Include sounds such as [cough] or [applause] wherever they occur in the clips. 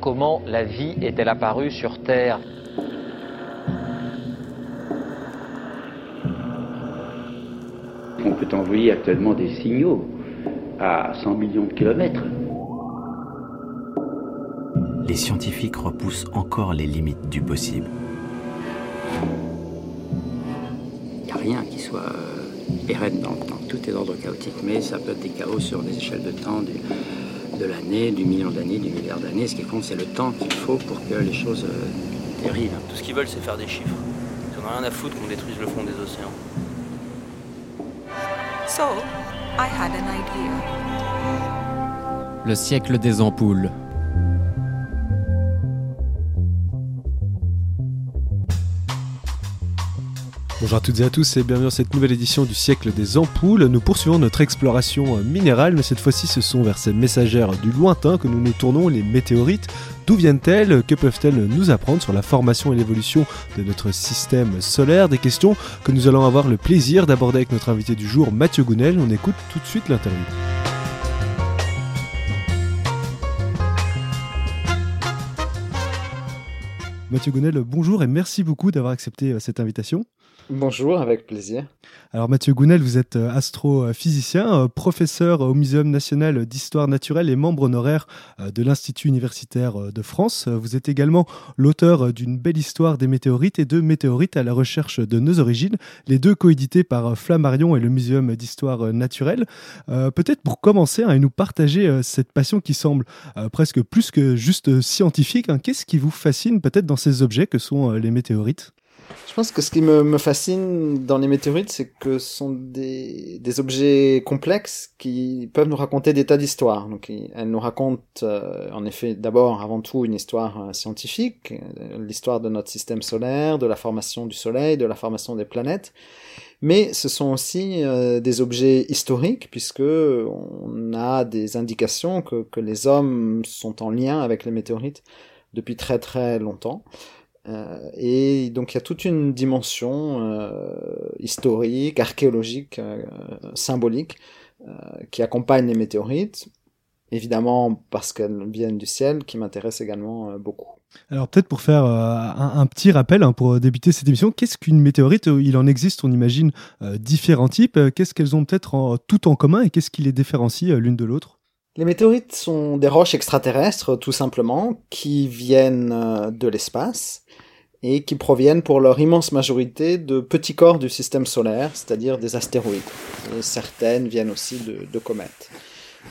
Comment la vie est-elle apparue sur Terre On peut envoyer actuellement des signaux à 100 millions de kilomètres. Les scientifiques repoussent encore les limites du possible. Il n'y a rien qui soit euh, pérenne dans le temps. Tout est d'ordre chaotique, mais ça peut être des chaos sur des échelles de temps de l'année, du million d'années, du milliard d'années. Ce qui compte, c'est le temps qu'il faut pour que les choses euh, dérivent. Tout ce qu'ils veulent, c'est faire des chiffres. Ils en ont rien à foutre qu'on détruise le fond des océans. So, I had an idea. Le siècle des ampoules. Bonjour à toutes et à tous et bienvenue dans cette nouvelle édition du siècle des ampoules. Nous poursuivons notre exploration minérale, mais cette fois-ci ce sont vers ces messagères du lointain que nous nous tournons, les météorites. D'où viennent-elles? Que peuvent-elles nous apprendre sur la formation et l'évolution de notre système solaire? Des questions que nous allons avoir le plaisir d'aborder avec notre invité du jour, Mathieu Gounel. On écoute tout de suite l'interview. Mathieu Gounel, bonjour et merci beaucoup d'avoir accepté euh, cette invitation. Bonjour, avec plaisir. Alors Mathieu Gounel, vous êtes euh, astrophysicien, euh, professeur au Muséum national d'histoire naturelle et membre honoraire euh, de l'Institut universitaire de France. Vous êtes également l'auteur d'une belle histoire des météorites et de météorites à la recherche de nos origines, les deux coédités par Flammarion et le Muséum d'histoire naturelle. Peut-être pour commencer hein, et nous partager cette passion qui semble presque plus que juste scientifique, hein, qu'est-ce qui vous fascine peut-être dans ces objets que sont les météorites? Je pense que ce qui me, fascine dans les météorites, c'est que ce sont des, objets complexes qui peuvent nous raconter des tas d'histoires. Donc, elles nous racontent, euh, en effet, d'abord, avant tout, une histoire euh, scientifique, euh, l'histoire de notre système solaire, de la formation du Soleil, de la formation des planètes. Mais ce sont aussi des objets historiques, puisque on a des indications que, que les hommes sont en lien avec les météorites depuis très très longtemps. Euh, et donc il y a toute une dimension euh, historique, archéologique, euh, symbolique euh, qui accompagne les météorites, évidemment parce qu'elles viennent du ciel, qui m'intéresse également euh, beaucoup. Alors peut-être pour faire un, petit rappel hein, pour débuter cette émission, qu'est-ce qu'une météorite Il en existe, on imagine, différents types. Qu'est-ce qu'elles ont peut-être tout en commun et qu'est-ce qui les différencie l'une de l'autre? Les météorites sont des roches extraterrestres, tout simplement, qui viennent euh, de l'espace et qui proviennent pour leur immense majorité de petits corps du système solaire, c'est-à-dire des astéroïdes. Certaines viennent aussi de, comètes.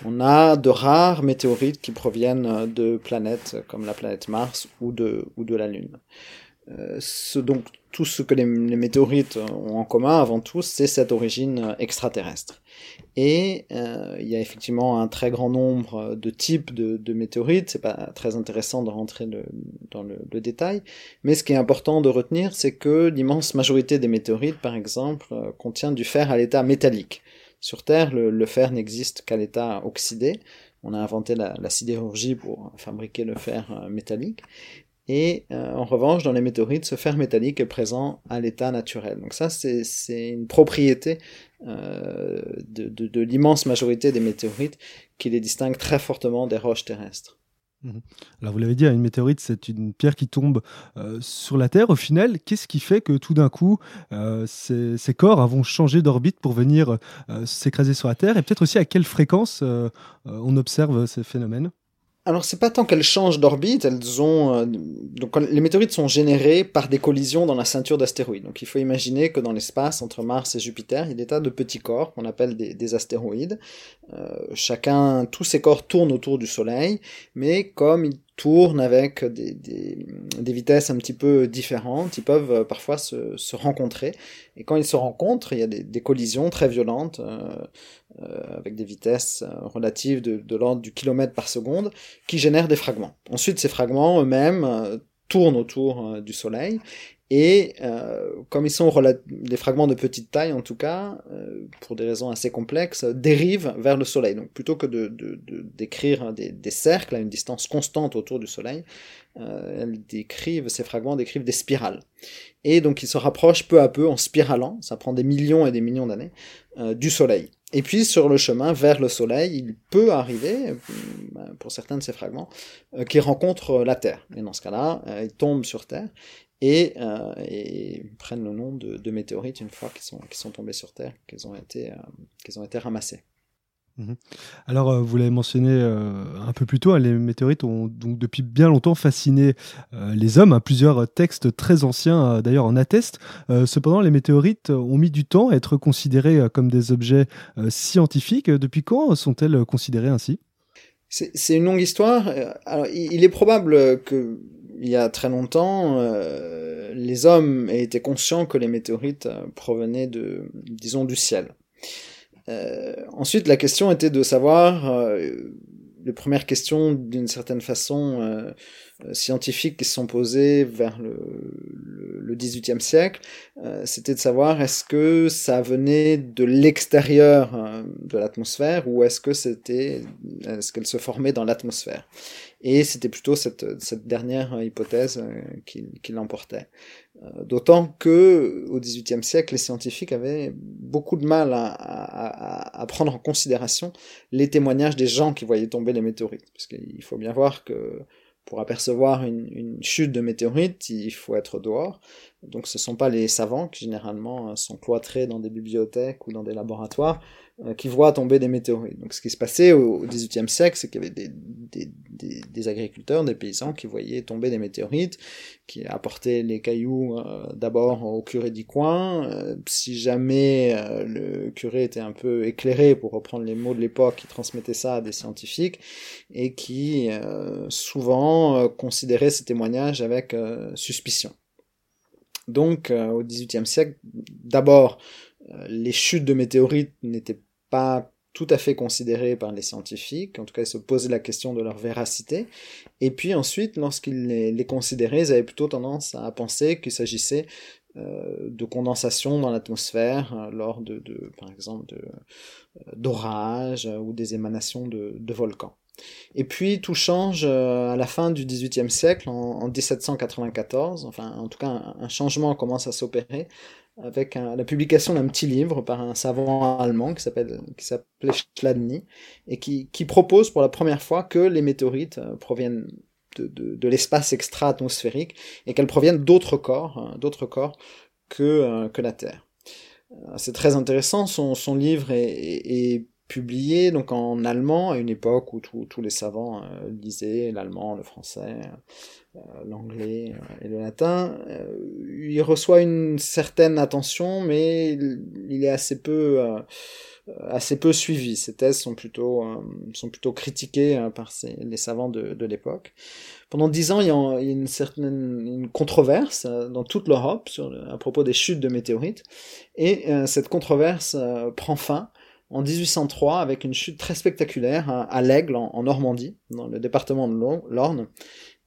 On a de rares météorites qui proviennent euh, de planètes comme la planète Mars ou de, ou de la Lune. Euh, ce, donc, tout ce que les, météorites ont en commun, avant tout, c'est cette origine extraterrestre. Et euh, il y a effectivement un très grand nombre de types de, météorites. C'est pas très intéressant de rentrer dans le, détail, mais ce qui est important de retenir, c'est que l'immense majorité des météorites, par exemple, euh, contient du fer à l'état métallique. Sur Terre, le, fer n'existe qu'à l'état oxydé. On a inventé la, la sidérurgie pour fabriquer le fer euh, métallique. Et euh, en revanche, dans les météorites, ce fer métallique est présent à l'état naturel. Donc ça, c'est une propriété euh, de, l'immense majorité des météorites qui les distingue très fortement des roches terrestres. Alors vous l'avez dit, hein, une météorite, c'est une pierre qui tombe euh, sur la Terre. Au final, qu'est-ce qui fait que tout d'un coup, ces, corps hein, vont changer d'orbite pour venir s'écraser sur la Terre? Et peut-être aussi à quelle fréquence on observe ces phénomènes? Alors c'est pas tant qu'elles changent d'orbite, elles ont euh, donc les météorites sont générées par des collisions dans la ceinture d'astéroïdes. Donc il faut imaginer que dans l'espace entre Mars et Jupiter, il y a des tas de petits corps qu'on appelle des, des astéroïdes. Euh, chacun, tous ces corps tournent autour du Soleil, mais comme ils tournent avec des, des, des vitesses un petit peu différentes, ils peuvent euh, parfois se, se rencontrer. Et quand ils se rencontrent, il y a des, des collisions très violentes. euh, euh, avec des vitesses euh, relatives de, de l'ordre du kilomètre par seconde, qui génèrent des fragments. Ensuite, ces fragments eux-mêmes euh, tournent autour euh, du Soleil, et euh, comme ils sont des fragments de petite taille en tout cas, euh, pour des raisons assez complexes, euh, dérivent vers le Soleil. Donc plutôt que de, de, de- d'écrire des, des cercles à une distance constante autour du Soleil, euh, elles décrivent, ces fragments décrivent des spirales. Et donc ils se rapprochent peu à peu en spiralant, ça prend des millions et des millions d'années, du Soleil. Et puis sur le chemin vers le Soleil, il peut arriver, euh, pour certains de ces fragments, euh, qu'ils rencontrent la Terre. Et dans ce cas-là, euh, ils tombent sur Terre et, prennent le nom de, météorites une fois qu'ils sont, tombés sur Terre, qu'ils ont été ramassés. Mhm. Alors, euh, vous l'avez mentionné euh, un peu plus tôt, hein, les météorites ont donc depuis bien longtemps fasciné euh, les hommes. Hein. plusieurs textes très anciens, d'ailleurs, en attestent. cependant, les météorites ont mis du temps à être considérées comme des objets scientifiques. Depuis quand sont-elles considérées ainsi? C'est une longue histoire. Alors, il est probable que il y a très longtemps, les hommes aient été conscients que les météorites provenaient de, disons, du ciel. Euh, ensuite, la question était de savoir, euh, les premières questions d'une certaine façon euh, scientifiques qui se sont posées vers le, le, 18e siècle, c'était de savoir est-ce que ça venait de l'extérieur de l'atmosphère ou est-ce que c'était, est-ce qu'elle se formait dans l'atmosphère? Et c'était plutôt cette, cette, dernière hypothèse qui, qui l'emportait. Euh, d'autant que au XVIIIe siècle, les scientifiques avaient beaucoup de mal à, prendre en considération les témoignages des gens qui voyaient tomber les météorites. Parce qu'il faut bien voir que pour apercevoir une, une, chute de météorites, il faut être dehors. Donc ce ne sont pas les savants qui généralement sont cloîtrés dans des bibliothèques ou dans des laboratoires euh, qui voient tomber des météorites. Donc ce qui se passait au XVIIIe siècle, c'est qu'il y avait des, agriculteurs, des paysans qui voyaient tomber des météorites, qui apportaient les cailloux euh, d'abord au curé du coin. Euh, si jamais le curé était un peu éclairé, pour reprendre les mots de l'époque, qui transmettait ça à des scientifiques, et qui souvent considéraient ces témoignages avec suspicion. Donc au XVIIIe siècle, d'abord, les chutes de météorites n'étaient pas tout à fait considérés par les scientifiques, en tout cas ils se posaient la question de leur véracité, et puis ensuite, lorsqu'ils les, considéraient, ils avaient plutôt tendance à penser qu'il s'agissait euh, de condensation dans l'atmosphère euh, lors de, par exemple, euh, d'orages ou des émanations de, volcans. Et puis tout change à la fin du XVIIIe siècle, en, 1794, enfin en tout cas un changement commence à s'opérer avec la publication d'un petit livre par un savant allemand qui s'appelle qui s'appelait Chladni et qui, qui propose pour la première fois que les météorites euh, proviennent de, de, l'espace extra-atmosphérique et qu'elles proviennent d'autres corps, hein, d'autres corps que, euh, que la Terre. Euh, c'est très intéressant, son, son livre est, publié donc en allemand à une époque où tous les savants lisaient l'allemand, le français, euh, l'anglais euh, et le latin. Euh, il reçoit une certaine attention, mais il est assez peu, assez peu suivi. Ses thèses sont plutôt, sont plutôt critiquées par les savants de, de l'époque. Pendant dix ans, il y a, une certaine une controverse dans toute l'Europe à propos des chutes de météorites, et cette controverse prend fin en 1803 avec une chute très spectaculaire à, l'Aigle en, Normandie, dans le département de l'Orne,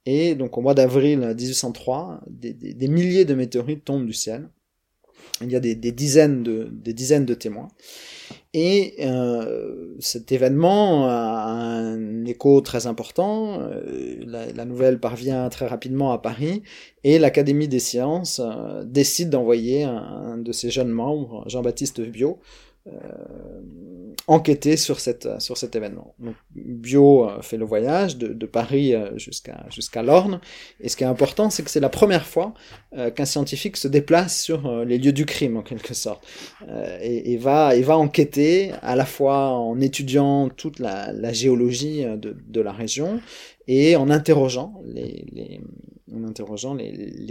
et donc au mois d'avril 1803, des, milliers de météorites tombent du ciel. Il y a des, dizaines, de, témoins. Et euh, cet événement a un écho très important. Euh, la, nouvelle parvient très rapidement à Paris et l'Académie des sciences euh, décide d'envoyer un, de ses jeunes membres, Jean-Baptiste Biot, enquêter sur, cette, sur cet événement. Donc, Bio euh, fait le voyage de, Paris euh, jusqu'à jusqu'à Lorne, et ce qui est important, c'est que c'est la première fois qu'un scientifique se déplace sur les lieux du crime, en quelque sorte, et, et, va, et va enquêter à la fois en étudiant toute la, la géologie de, de la région, et en interrogeant les,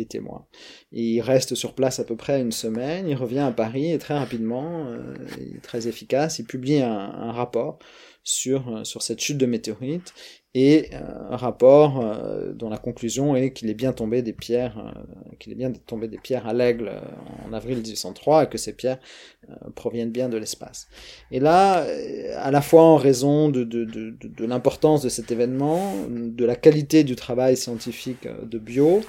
témoins. il reste sur place à peu près une semaine, il revient à Paris et très rapidement, euh, très efficace, il publie un, rapport sur, euh, sur cette chute de météorites et euh, un rapport euh, dont la conclusion est qu'il est bien tombé des pierres, qu'il est bien tombé des pierres à l'aigle en avril 1803 et que ces pierres proviennent bien de l'espace. Et là, à la fois en raison de, l'importance de cet événement, de la qualité du travail scientifique de Bio,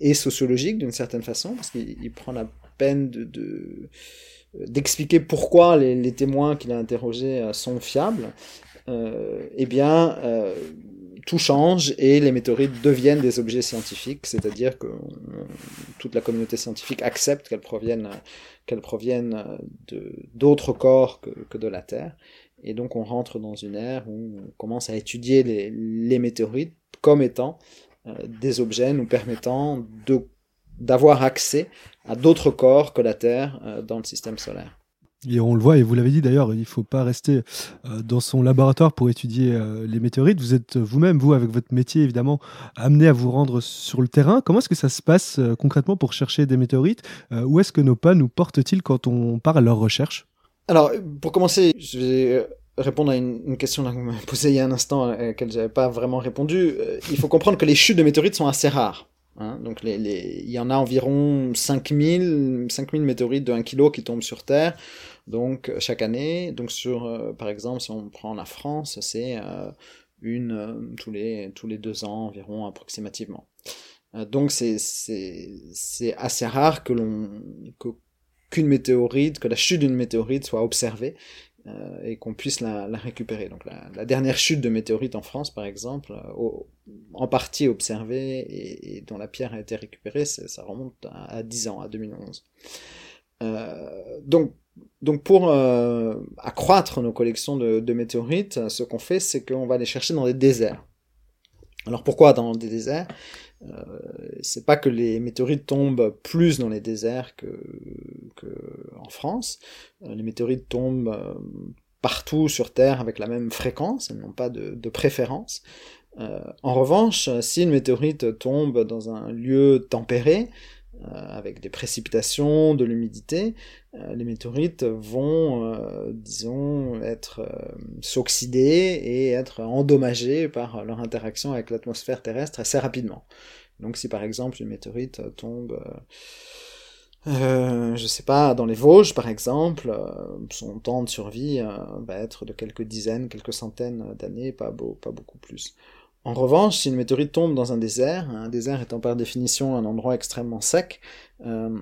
et sociologique d'une certaine façon, parce qu'il prend la peine de, de d'expliquer pourquoi les, les témoins qu'il a interrogés euh, sont fiables, euh, eh bien, euh, tout change et les météorites deviennent des objets scientifiques, c'est-à-dire qu'on toute la communauté scientifique accepte qu'elles proviennent, qu'elles proviennent d'autres corps que, que, de la Terre. Et donc on rentre dans une ère où on commence à étudier les, météorites comme étant euh, des objets nous permettant d'avoir accès à d'autres corps que la Terre euh, dans le système solaire. Et on le voit, et vous l'avez dit d'ailleurs, il ne faut pas rester euh, dans son laboratoire pour étudier euh, les météorites. Vous êtes vous-même, vous, avec votre métier, évidemment, amené à vous rendre sur le terrain. Comment est-ce que ça se passe euh, concrètement pour chercher des météorites Où est-ce que nos pas nous portent-ils quand on part à leur recherche? Alors, pour commencer, je vais répondre à une, une question que vous m'avez posée il y a un instant, à laquelle je n'avais pas vraiment répondu. il faut comprendre que les chutes de météorites sont assez rares. Hein, donc les, les, il y en a environ 5000, 5000 météorites de 1 kg qui tombent sur Terre donc chaque année. Donc sur, euh, par exemple, si on prend la France, c'est euh, une euh, tous les tous les deux ans environ approximativement. donc c'est assez rare que l'on qu'une météorite, que la chute d'une météorite soit observée euh, et qu'on puisse la, la, récupérer. Donc la, la, dernière chute de météorite en France, par exemple, euh, en partie observée et, et, dont la pierre a été récupérée, ça remonte à, à, 10 ans, à 2011. Euh, donc, donc pour euh, accroître nos collections de, de météorites, ce qu'on fait, c'est qu'on va les chercher dans des déserts. Alors pourquoi dans des déserts? Euh, c'est pas que les météorites tombent plus dans les déserts que, en France. Euh, les météorites tombent euh, partout sur Terre avec la même fréquence, elles n'ont pas de, préférence. En revanche, si une météorite tombe dans un lieu tempéré, avec des précipitations, de l'humidité, euh, les météorites vont, euh, disons, être s'oxyder et être endommagées par leur interaction avec l'atmosphère terrestre assez rapidement. Donc si par exemple une météorite tombe euh, je sais pas, dans les Vosges par exemple, son temps de survie va être de quelques dizaines, quelques centaines d'années, pas beaucoup plus. En revanche, si une météorite tombe dans un désert, un désert étant par définition un endroit extrêmement sec, euh,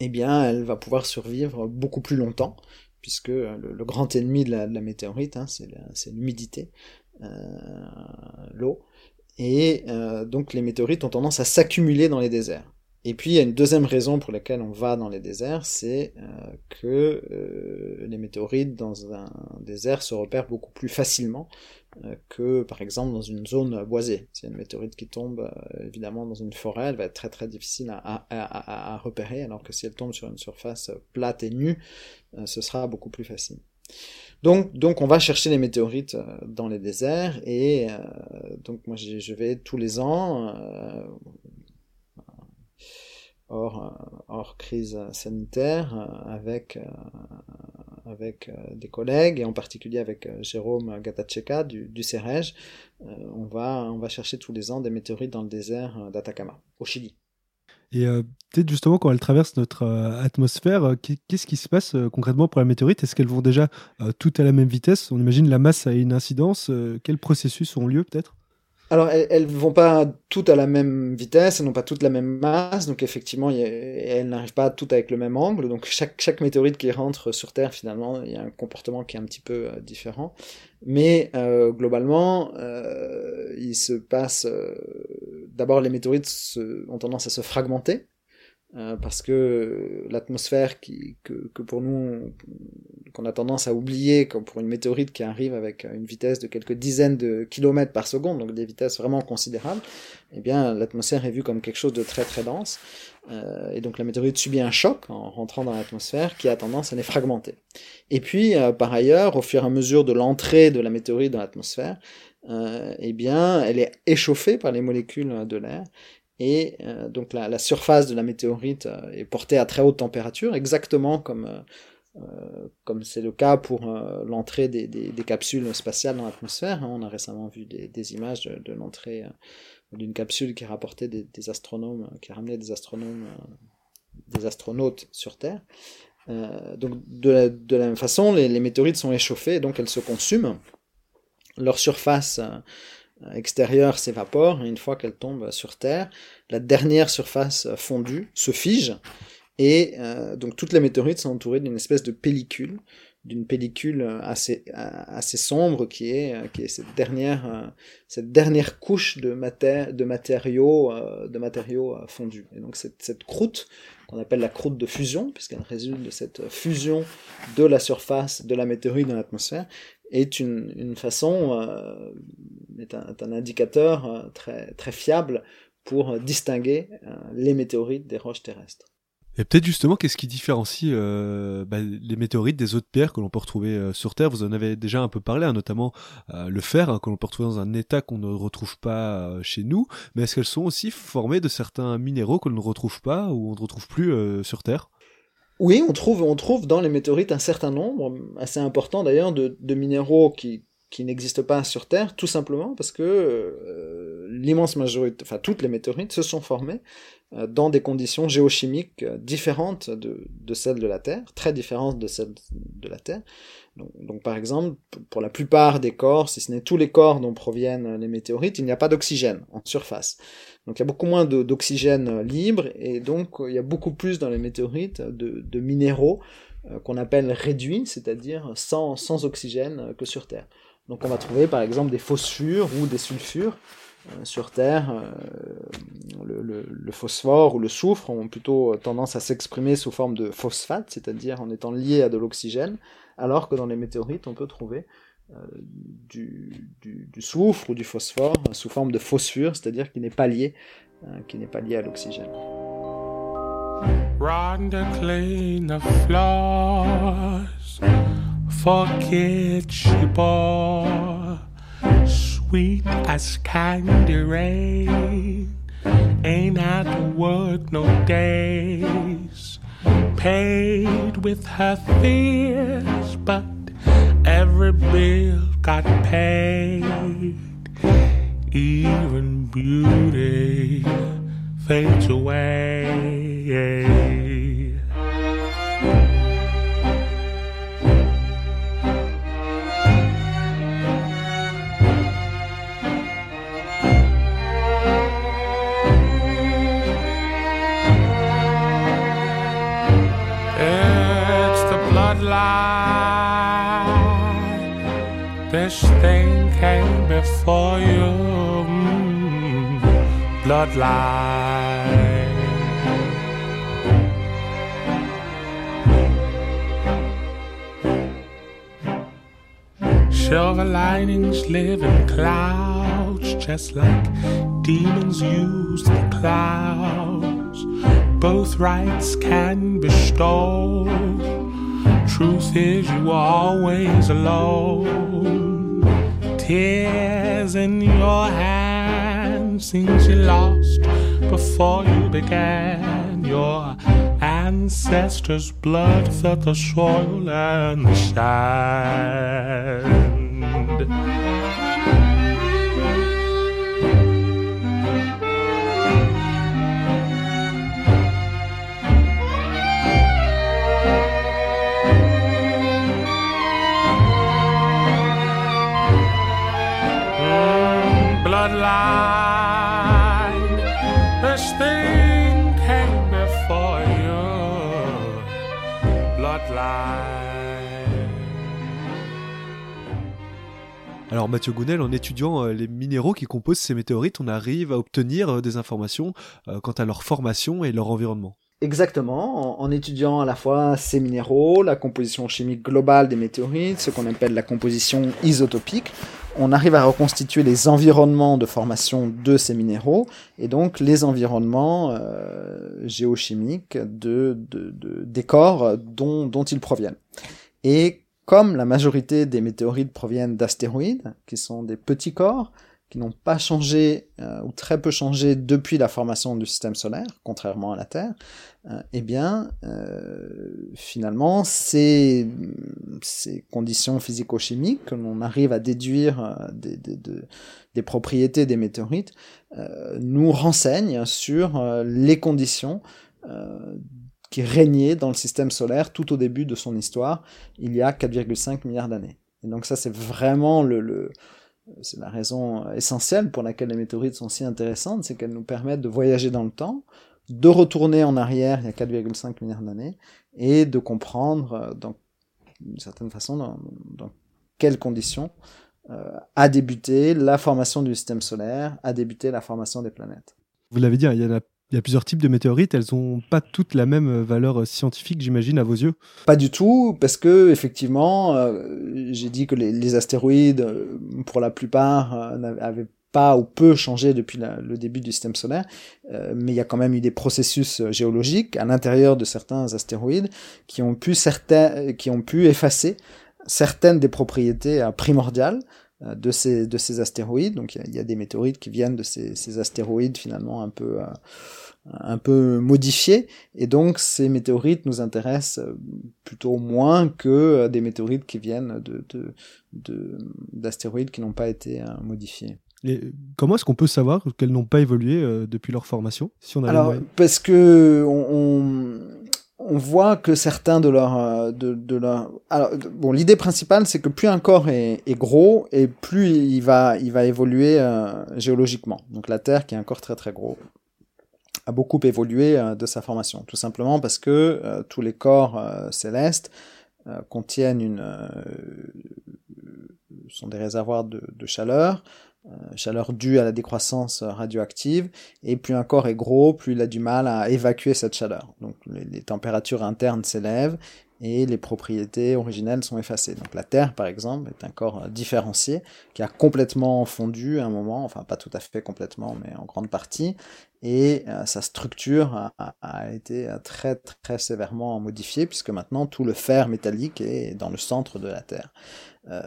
eh bien, elle va pouvoir survivre beaucoup plus longtemps, puisque le, le grand ennemi de la, de la météorite, hein, c'est l'humidité, euh, l'eau, et euh, donc les météorites ont tendance à s'accumuler dans les déserts. Et puis il y a une deuxième raison pour laquelle on va dans les déserts, c'est euh, que euh, les météorites dans un désert se repèrent beaucoup plus facilement euh, que par exemple dans une zone boisée. Si une météorite qui tombe euh, évidemment dans une forêt, elle va être très très difficile à, à, à, à, repérer, alors que si elle tombe sur une surface plate et nue, euh, ce sera beaucoup plus facile. Donc, donc on va chercher les météorites dans les déserts et donc moi je vais tous les ans euh, hors crise sanitaire euh, avec, euh, des collègues et en particulier avec Jérôme Gatacheka du, du on, va, on va chercher tous les ans des météorites dans le désert d'Atacama, au Chili. Et euh, peut-être justement quand elles traversent notre euh, atmosphère, qu'est-ce qui se passe euh, concrètement pour la météorite? Est-ce qu'elles vont déjà toutes à la même vitesse? On imagine la masse a une incidence. quels processus ont lieu peut-être? Alors, elles, elles vont pas toutes à la même vitesse, elles n'ont pas toutes la même masse, donc effectivement, elles n'arrivent pas toutes avec le même angle. Donc, chaque, météorite qui rentre sur Terre, finalement, il y a un comportement qui est un petit peu euh, différent. Mais euh, globalement, euh, il se passe. D'abord, les météorites ont tendance à se fragmenter. Euh, parce que l'atmosphère qui que, que, pour nous qu'on a tendance à oublier comme pour une météorite qui arrive avec une vitesse de quelques dizaines de kilomètres par seconde donc des vitesses vraiment considérables eh bien l'atmosphère est vue comme quelque chose de très très dense. Euh, et donc la météorite subit un choc en rentrant dans l'atmosphère qui a tendance à les fragmenter. Et puis euh, par ailleurs au fur et à mesure de l'entrée de la météorite dans l'atmosphère euh, eh bien elle est échauffée par les molécules de l'air et euh, donc la, surface de la météorite euh, est portée à très haute température, exactement comme euh, comme c'est le cas pour l'entrée des, des, capsules spatiales dans l'atmosphère. Hein. On a récemment vu des, images de, l'entrée d'une capsule qui rapportait des, astronomes, qui ramenait des astronomes, des astronautes sur Terre. donc de la, de la, même façon, les, les météorites sont échauffées, donc elles se consument. Leur surface extérieure s'évapore, et une fois qu'elle tombe sur Terre, la dernière surface fondue se fige, et euh, donc toutes les météorites sont entourées d'une espèce de pellicule, d'une pellicule assez assez sombre qui est qui est cette dernière cette dernière couche de maté de matériaux de matériaux fondus. Et donc cette, cette croûte qu'on appelle la croûte de fusion, puisqu'elle résulte de cette fusion de la surface de la météorite dans l'atmosphère, est une, façon, euh, est, un, indicateur euh, très, fiable pour distinguer euh, les météorites des roches terrestres. Et peut-être justement, qu'est-ce qui différencie bah, les météorites des autres pierres que l'on peut retrouver sur Terre? Vous en avez déjà un peu parlé, hein, notamment le fer, hein, que l'on peut retrouver dans un état qu'on ne retrouve pas chez nous. Mais est-ce qu'elles sont aussi formées de certains minéraux que l'on ne retrouve pas ou on ne retrouve plus sur Terre? Oui, on trouve, on trouve dans les météorites un certain nombre, assez important d'ailleurs, de, de minéraux qui, qui n'existent pas sur Terre, tout simplement parce que euh, l'immense majorité, enfin toutes les météorites se sont formées euh, dans des conditions géochimiques euh, différentes de, de, celles de la Terre, très différentes de celles de la Terre. Donc, par exemple, pour la plupart des corps, si ce n'est tous les corps dont proviennent les météorites, il n'y a pas d'oxygène en surface. Donc il y a beaucoup moins d'oxygène libre et donc il y a beaucoup plus dans les météorites de, minéraux euh, qu'on appelle réduits, c'est-à-dire sans, oxygène que sur Terre. Donc on va trouver par exemple des phosphures ou des sulfures euh, sur Terre. Euh, le, le, le, phosphore ou le soufre ont plutôt tendance à s'exprimer sous forme de phosphate, c'est-à-dire en étant liés à de l'oxygène, alors que dans les météorites on peut trouver euh, du, soufre ou du phosphore sous forme de phosphure, c'est-à-dire qui n'est pas lié, euh, qui n'est pas lié à l'oxygène. But every bill got paid. Even beauty fades away bloodline. Silver linings live in clouds, just like demons use the clouds. Both rights can be bestow truth is you were always alone. Tears in your hands, things you lost before you began. Your ancestors' blood felt the soil and the sand. Mm, bloodline. Alors Mathieu Gounel, en étudiant euh, les minéraux qui composent ces météorites, on arrive à obtenir euh, des informations euh, quant à leur formation et leur environnement. Exactement, en, en, étudiant à la fois ces minéraux, la composition chimique globale des météorites, ce qu'on appelle la composition isotopique, on arrive à reconstituer les environnements de formation de ces minéraux et donc les environnements euh, géochimiques de, de, de, des corps dont ils proviennent. Et comme la majorité des météorites proviennent d'astéroïdes, qui sont des petits corps, qui n'ont pas changé euh, ou très peu changé depuis la formation du système solaire, contrairement à la Terre, euh, eh bien, euh, finalement, ces, conditions physico-chimiques que l'on arrive à déduire euh, des, propriétés des météorites nous renseignent sur les conditions qui régnaient dans le système solaire tout au début de son histoire, il y a 4,5 milliards d'années. Et donc ça, c'est vraiment le c'est la raison essentielle pour laquelle les météorites sont si intéressantes, c'est qu'elles nous permettent de voyager dans le temps, de retourner en arrière il y a 4,5 milliards d'années, et de comprendre dans d'une certaine façon, dans, quelles conditions euh, a débuté la formation du système solaire, a débuté la formation des planètes. Vous l'avez dit, hein, il y a il y a plusieurs types de météorites, elles n'ont pas toutes la même valeur scientifique, j'imagine, à vos yeux? Pas du tout, parce que effectivement, euh, j'ai dit que les, astéroïdes, euh, pour la plupart, euh, n'avaient pas ou peu changé depuis le début du système solaire, euh, mais il y a quand même eu des processus géologiques à l'intérieur de certains astéroïdes qui ont pu qui ont pu effacer certaines des propriétés primordiales de ces, de ces astéroïdes. Donc il y, y, a des météorites qui viennent de ces, ces astéroïdes finalement un peu, euh, un peu modifiés. Et donc ces météorites nous intéressent plutôt moins que des météorites qui viennent de, de, d'astéroïdes de, qui n'ont pas été euh, modifiés. Et comment est-ce qu'on peut savoir qu'elles n'ont pas évolué euh, depuis leur formation si on a Alors, parce que on, on, on voit que certains de leurs de, de leur alors bon l'idée principale c'est que plus un corps est, gros et plus il va il va évoluer euh, géologiquement. Donc la Terre qui est un corps très très gros a beaucoup évolué euh, de sa formation. Tout simplement parce que euh, tous les corps célestes contiennent une sont des réservoirs de, de chaleur euh, chaleur due à la décroissance radioactive, et plus un corps est gros, plus il a du mal à évacuer cette chaleur. Donc les, températures internes s'élèvent et les propriétés originelles sont effacées. Donc la Terre, par exemple, est un corps différencié qui a complètement fondu à un moment, enfin pas tout à fait complètement, mais en grande partie, et euh, sa structure a, a, été très très sévèrement modifiée puisque maintenant tout le fer métallique est dans le centre de la Terre. Euh,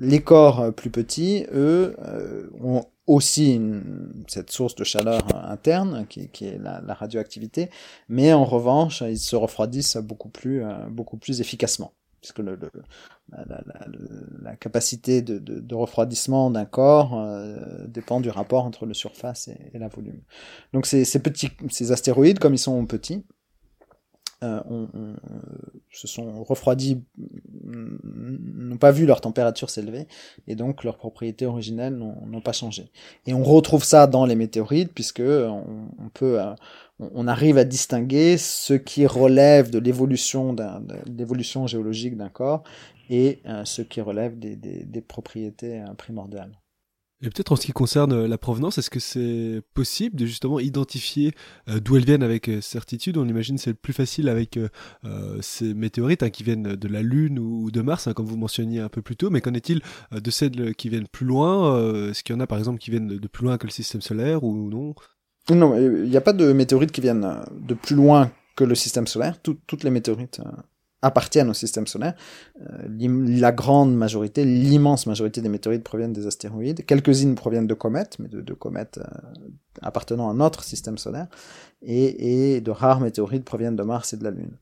les corps plus petits, eux, euh, ont aussi une, cette source de chaleur interne qui, est la, radioactivité, mais en revanche, ils se refroidissent beaucoup plus, euh, beaucoup plus efficacement puisque le, le, la, la, la, capacité de, refroidissement d'un corps euh, dépend du rapport entre le surface et, la volume. Donc ces, petits, ces astéroïdes, comme ils sont petits, euh, on, se sont refroidis, n'ont pas vu leur température s'élever, et donc leurs propriétés originelles n'ont pas changé. Et on retrouve ça dans les météorites, puisque on, on peut, euh, on arrive à distinguer ce qui relève de l'évolution géologique d'un corps et euh, ce qui relève des, propriétés euh, primordiales. Et peut-être en ce qui concerne la provenance, est-ce que c'est possible de justement identifier euh, d'où elles viennent avec euh, certitude On imagine c'est le plus facile avec euh, ces météorites hein, qui viennent de la Lune ou de Mars, hein, comme vous mentionniez un peu plus tôt. Mais qu'en est-il de celles qui viennent plus loin Est-ce qu'il y en a par exemple qui viennent de plus loin que le système solaire ou non? Non, il n'y a pas de météorites qui viennent de plus loin que le système solaire. Tout, toutes les météorites appartiennent au système solaire. Euh, la grande majorité, l'immense majorité des météorites proviennent des astéroïdes. Quelques-unes proviennent de comètes, mais de, comètes euh, appartenant à notre système solaire. Et, de rares météorites proviennent de Mars et de la Lune.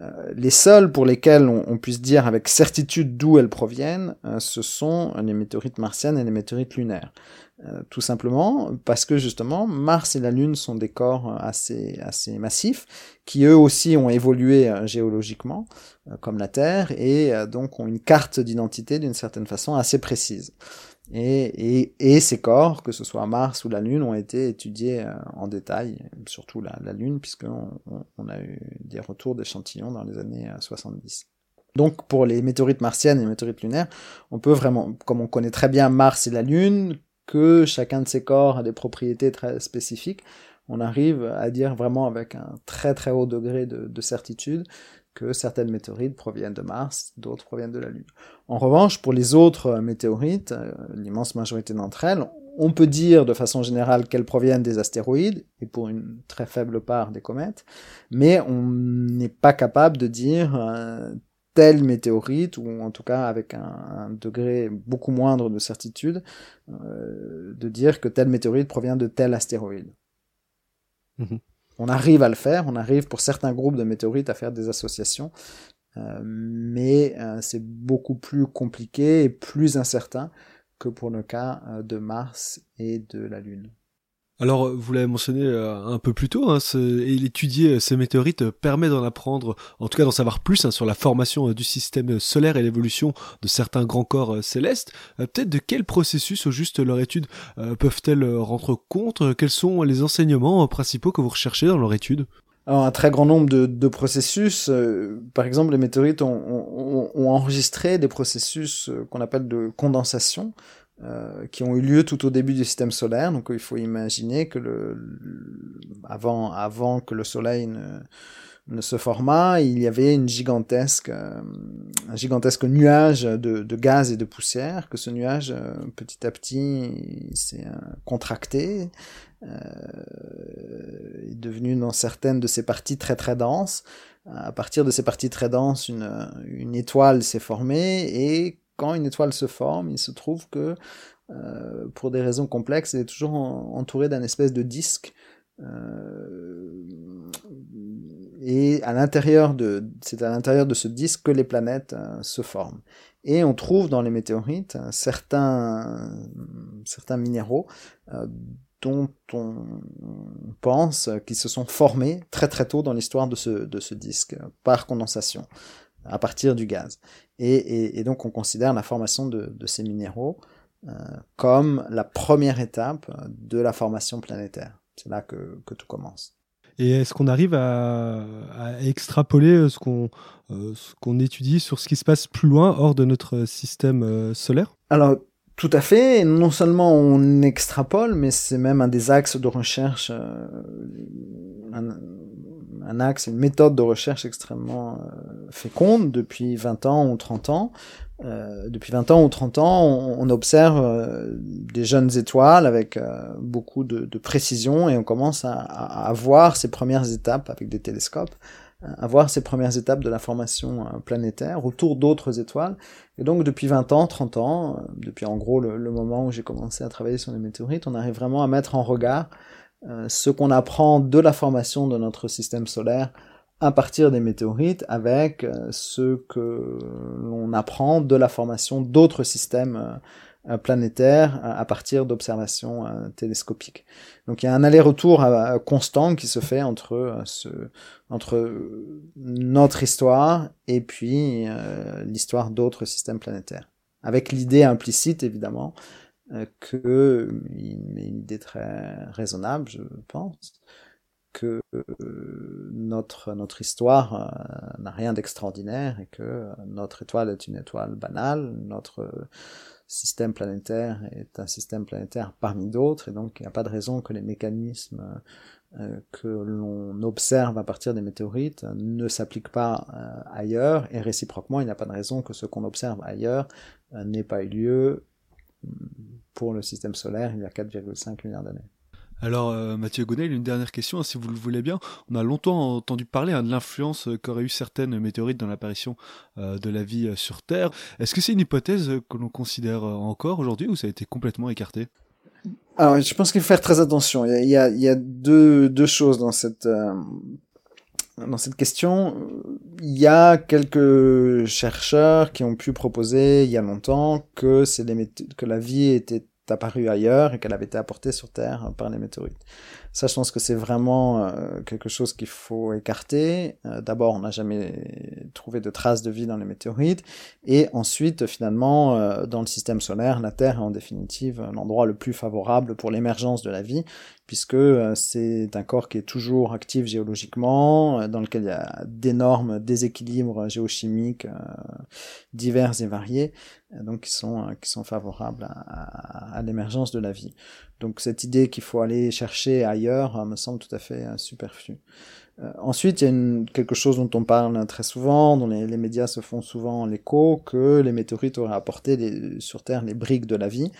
Euh, les seules pour lesquelles on, puisse dire avec certitude d'où elles proviennent, ce sont les météorites martiennes et les météorites lunaires. Euh, tout simplement parce que justement Mars et la Lune sont des corps assez assez massifs qui eux aussi ont évolué euh, géologiquement euh, comme la Terre et donc ont une carte d'identité d'une certaine façon assez précise. Et, et, ces corps, que ce soit Mars ou la Lune, ont été étudiés en détail, surtout la, Lune, puisqu'on on, on a eu des retours d'échantillons dans les années 70. Donc pour les météorites martiennes et les météorites lunaires, on peut vraiment, comme on connaît très bien Mars et la Lune, que chacun de ces corps a des propriétés très spécifiques, on arrive à dire vraiment avec un très très haut degré de, de certitude que certaines météorites proviennent de Mars, d'autres proviennent de la Lune. En revanche, pour les autres météorites, euh, l'immense majorité d'entre elles, on peut dire de façon générale qu'elles proviennent des astéroïdes, et pour une très faible part des comètes, mais on n'est pas capable de dire euh, telle météorite, ou en tout cas avec un, un degré beaucoup moindre de certitude, euh, de dire que telle météorite provient de tel astéroïde. Mmh. On arrive à le faire, on arrive pour certains groupes de météorites à faire des associations, euh, mais euh, c'est beaucoup plus compliqué et plus incertain que pour le cas de Mars et de la Lune. Alors, vous l'avez mentionné euh, un peu plus tôt, hein, étudier ces météorites permet d'en apprendre, en tout cas d'en savoir plus hein, sur la formation du système solaire et l'évolution de certains grands corps célestes. Peut-être de quel processus, au juste, leur étude peuvent-elles rendre compte? Quels sont les enseignements principaux que vous recherchez dans leur étude? Alors, un très grand nombre de, processus, euh, par exemple, les météorites ont, ont, enregistré des processus euh, qu'on appelle de condensation, euh, qui ont eu lieu tout au début du système solaire. Donc, il faut imaginer que le, avant, avant que le Soleil ne, ne se forma, il y avait une gigantesque, euh, un gigantesque nuage de, de, gaz et de poussière, que ce nuage, euh, petit à petit, s'est contracté, est devenu dans certaines de ces parties très très denses. À partir de ces parties très denses, une, une étoile s'est formée et quand une étoile se forme, il se trouve que euh, pour des raisons complexes, elle est toujours en, entourée d'un espèce de disque. Euh, et à l'intérieur de, c'est à l'intérieur de ce disque que les planètes euh, se forment. Et on trouve dans les météorites certains, certains minéraux dont on pense qu'ils se sont formés très très tôt dans l'histoire de ce, de ce disque, par condensation, à partir du gaz. Et, et, et donc on considère la formation de, de ces minéraux euh, comme la première étape de la formation planétaire. C'est là que, que tout commence. Et est-ce qu'on arrive à, à, extrapoler ce qu'on euh, ce qu'on étudie sur ce qui se passe plus loin, hors de notre système euh, solaire? Alors, tout à fait. Non seulement on extrapole, mais c'est même un des axes de recherche, euh, un, axe, une méthode de recherche extrêmement euh, féconde depuis 20 ans ou 30 ans. Euh, depuis 20 ans ou 30 ans, on, observe des jeunes étoiles avec beaucoup de, précision et on commence à, voir ces premières étapes avec des télescopes, à voir ces premières étapes de la formation planétaire autour d'autres étoiles. Et donc depuis 20 ans, 30 ans, depuis en gros le, le moment où j'ai commencé à travailler sur les météorites, on arrive vraiment à mettre en regard ce qu'on apprend de la formation de notre système solaire à partir des météorites avec ce que l'on apprend de la formation d'autres systèmes planétaires à partir d'observations télescopiques. Donc il y a un aller-retour constant qui se fait entre ce, entre notre histoire et puis l'histoire d'autres systèmes planétaires. Avec l'idée implicite évidemment que une idée très raisonnable, je pense, que notre, notre histoire euh, n'a rien d'extraordinaire et que notre étoile est une étoile banale, notre système planétaire est un système planétaire parmi d'autres, et donc il n'y a pas de raison que les mécanismes euh, que l'on observe à partir des météorites ne s'appliquent pas euh, ailleurs, et réciproquement, il n'y a pas de raison que ce qu'on observe ailleurs n'ait pas eu lieu pour le système solaire il y a 4,5 milliards d'années. Alors euh, Mathieu Gonel, une dernière question, si vous le voulez bien. On a longtemps entendu parler hein, de l'influence qu'auraient eu certaines météorites dans l'apparition euh, de la vie euh, sur Terre. Est-ce que c'est une hypothèse que l'on considère encore aujourd'hui ou ça a été complètement écarté? Alors je pense qu'il faut faire très attention. Il y a, deux, choses dans cette, dans cette question. Il y a quelques chercheurs qui ont pu proposer il y a longtemps que, c'est que la vie était apparue ailleurs et qu'elle avait été apportée sur Terre par les météorites. Ça, je pense que c'est vraiment euh, quelque chose qu'il faut écarter. Euh, D'abord, on n'a jamais trouvé de traces de vie dans les météorites, et ensuite, finalement, euh, dans le système solaire, la Terre est en définitive l'endroit le plus favorable pour l'émergence de la vie, puisque euh, c'est un corps qui est toujours actif géologiquement, euh, dans lequel il y a d'énormes déséquilibres géochimiques divers et variés, donc qui sont qui sont favorables à, à, à l'émergence de la vie. Donc cette idée qu'il faut aller chercher ailleurs me semble tout à fait superflue. Euh, ensuite, il y a une, quelque chose dont on parle très souvent, dont les, les médias se font souvent l'écho, que les météorites auraient apporté les, sur Terre les briques de la vie,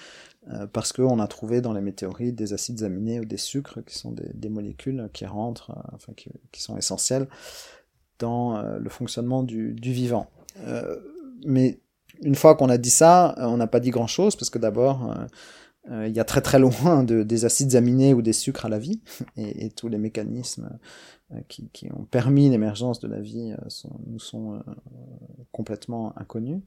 euh, parce qu'on a trouvé dans les météorites des acides aminés ou des sucres qui sont des, des molécules qui rentrent, euh, enfin qui, qui, sont essentielles dans le fonctionnement du, du vivant. mais une fois qu'on a dit ça, on n'a pas dit grand-chose, parce que d'abord euh, il y a très très loin de, des acides aminés ou des sucres à la vie, [laughs] et, tous les mécanismes euh, qui, ont permis l'émergence de la vie euh, nous sont complètement inconnus.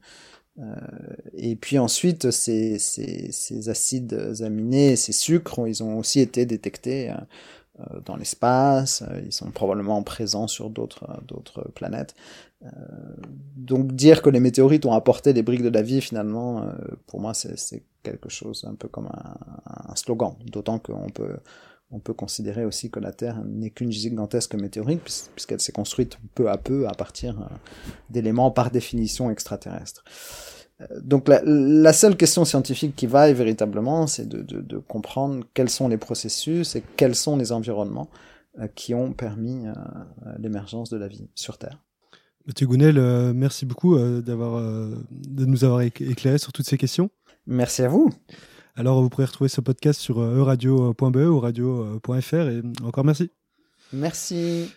et puis ensuite, ces, ces, acides aminés, ces sucres, ils ont aussi été détectés dans l'espace, ils sont probablement présents sur d'autres d'autres planètes. donc dire que les météorites ont apporté des briques de la vie, finalement, pour moi, c'est quelque chose un peu comme un, un slogan, d'autant qu'on peut on peut considérer aussi que la Terre n'est qu'une gigantesque météorite, puisqu'elle s'est construite peu à peu à partir euh, d'éléments par définition extraterrestres. Euh, donc la, la, seule question scientifique qui vaille véritablement, c'est de, de, de, comprendre quels sont les processus et quels sont les environnements euh, qui ont permis euh, l'émergence de la vie sur Terre. Mathieu Gounel, euh, merci beaucoup d'avoir, de nous avoir éclairé sur toutes ces questions. Merci à vous. Alors, vous pourrez retrouver ce podcast sur euradio.be ou radio.fr. Et encore merci. Merci.